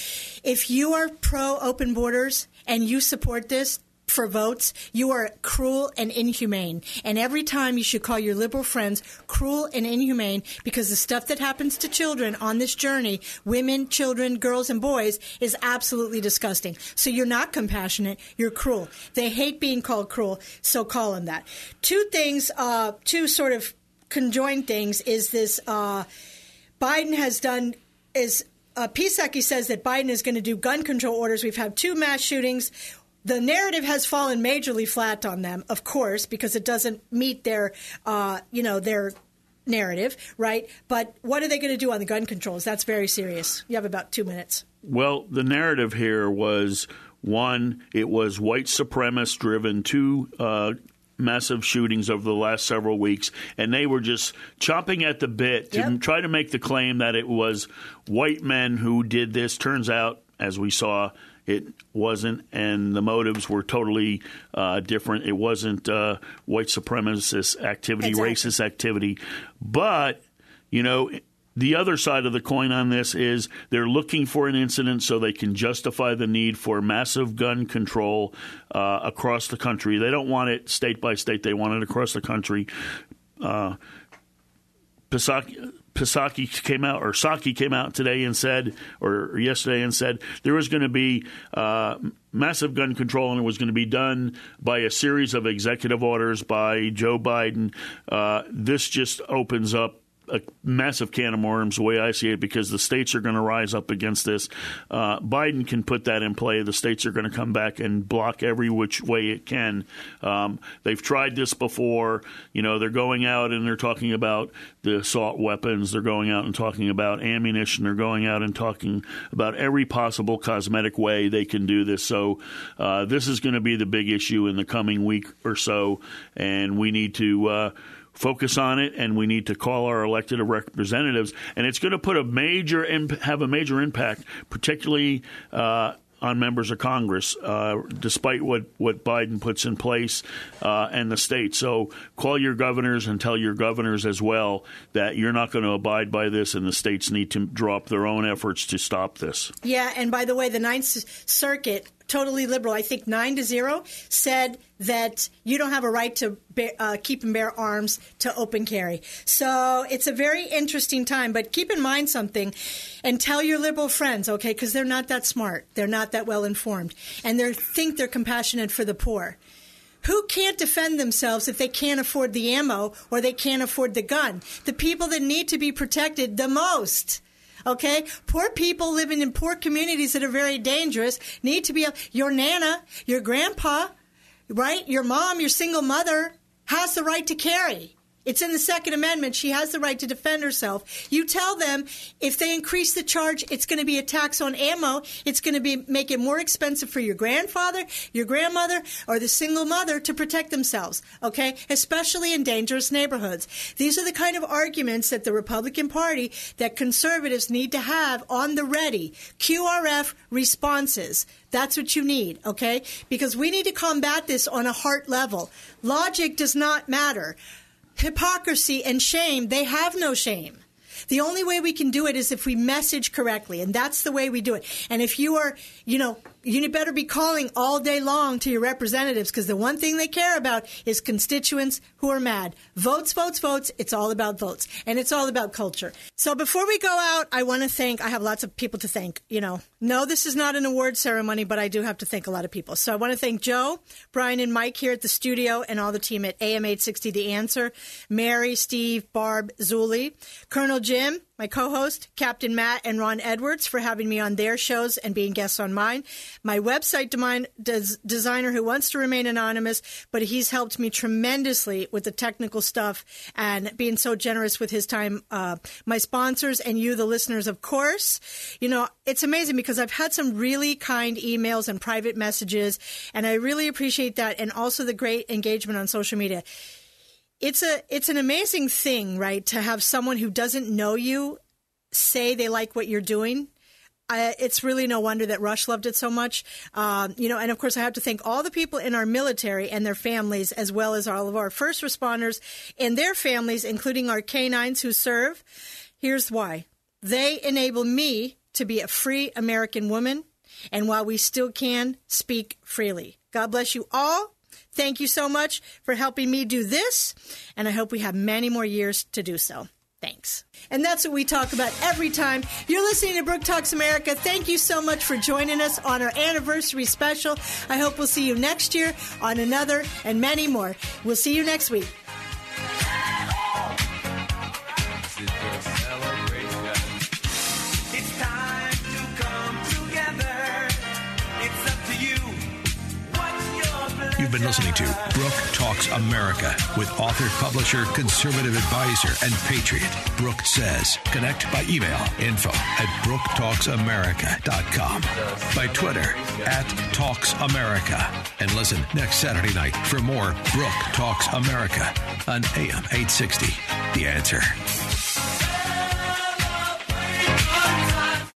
if you are pro open borders and you support this, for votes, you are cruel and inhumane. And every time you should call your liberal friends cruel and inhumane because the stuff that happens to children on this journey, women, children, girls, and boys, is absolutely disgusting. So you're not compassionate, you're cruel. They hate being called cruel, so call them that. Two things, uh, two sort of conjoined things is this uh, Biden has done, is uh, Pisaki says that Biden is going to do gun control orders. We've had two mass shootings the narrative has fallen majorly flat on them, of course, because it doesn't meet their, uh, you know, their narrative, right? But what are they going to do on the gun controls? That's very serious. You have about two minutes. Well, the narrative here was one, it was white supremacist driven, two, uh, massive shootings over the last several weeks, and they were just chomping at the bit to Yep. try to make the claim that it was white men who did this. Turns out, as we saw, it wasn't, and the motives were totally uh, different. It wasn't uh, white supremacist activity, Exactly. racist activity, but you know. The other side of the coin on this is they're looking for an incident so they can justify the need for massive gun control uh, across the country. They don't want it state by state; they want it across the country. Uh, Pisaki, Pisaki came out, or Saki came out today and said, or yesterday and said, there was going to be uh, massive gun control and it was going to be done by a series of executive orders by Joe Biden. Uh, this just opens up a massive can of worms, the way I see it, because the states are going to rise up against this. Uh, Biden can put that in play. The states are going to come back and block every which way it can. Um, they've tried this before. You know, they're going out and they're talking about the assault weapons. They're going out and talking about ammunition. They're going out and talking about every possible cosmetic way they can do this. So uh, this is going to be the big issue in the coming week or so, and we need to. Uh, focus on it and we need to call our elected representatives and it's going to put a major imp- have a major impact particularly uh, on members of Congress, uh, despite what, what Biden puts in place uh, and the states. So call your governors and tell your governors as well that you're not going to abide by this, and the states need to drop their own efforts to stop this. Yeah, and by the way, the Ninth Circuit, totally liberal, I think nine to zero, said that you don't have a right to bear, uh, keep and bear arms to open carry. So it's a very interesting time. But keep in mind something, and tell your liberal friends, okay, because they're not that smart, they're not that well informed, and they think they're compassionate for the poor. Who can't defend themselves if they can't afford the ammo or they can't afford the gun? The people that need to be protected the most. Okay? Poor people living in poor communities that are very dangerous need to be your nana, your grandpa, right? Your mom, your single mother has the right to carry. It's in the Second Amendment. She has the right to defend herself. You tell them if they increase the charge, it's going to be a tax on ammo. It's going to be make it more expensive for your grandfather, your grandmother, or the single mother to protect themselves. Okay, especially in dangerous neighborhoods. These are the kind of arguments that the Republican Party, that conservatives need to have on the ready. QRF responses. That's what you need, okay? Because we need to combat this on a heart level. Logic does not matter hypocrisy and shame, they have no shame. The only way we can do it is if we message correctly, and that's the way we do it. And if you are, you know, you better be calling all day long to your representatives because the one thing they care about is constituents who are mad. Votes, votes, votes. It's all about votes, and it's all about culture. So before we go out, I want to thank. I have lots of people to thank. You know, no, this is not an award ceremony, but I do have to thank a lot of people. So I want to thank Joe, Brian, and Mike here at the studio, and all the team at AM 860 The Answer, Mary, Steve, Barb, Zuli, Colonel Jim, my co-host, Captain Matt, and Ron Edwards for having me on their shows and being guests on mine. My website design, des, designer who wants to remain anonymous, but he's helped me tremendously with the technical stuff and being so generous with his time. Uh, my sponsors and you, the listeners, of course. You know, it's amazing because I've had some really kind emails and private messages, and I really appreciate that, and also the great engagement on social media it's a it's an amazing thing, right? To have someone who doesn't know you say they like what you're doing. I, it's really no wonder that Rush loved it so much. Um, you know, and of course, I have to thank all the people in our military and their families, as well as all of our first responders and their families, including our canines who serve. Here's why they enable me to be a free American woman, and while we still can speak freely. God bless you all. Thank you so much for helping me do this, and I hope we have many more years to do so. Thanks. And that's what we talk about every time. You're listening to Brooke Talks America. Thank you so much for joining us on our anniversary special. I hope we'll see you next year on another and many more. We'll see you next week. You've been listening to Brooke Talks America with author, publisher, conservative advisor, and patriot, Brooke Says. Connect by email info at brooktalksamerica.com, by Twitter at Talks America, and listen next Saturday night for more Brooke Talks America on AM 860. The answer.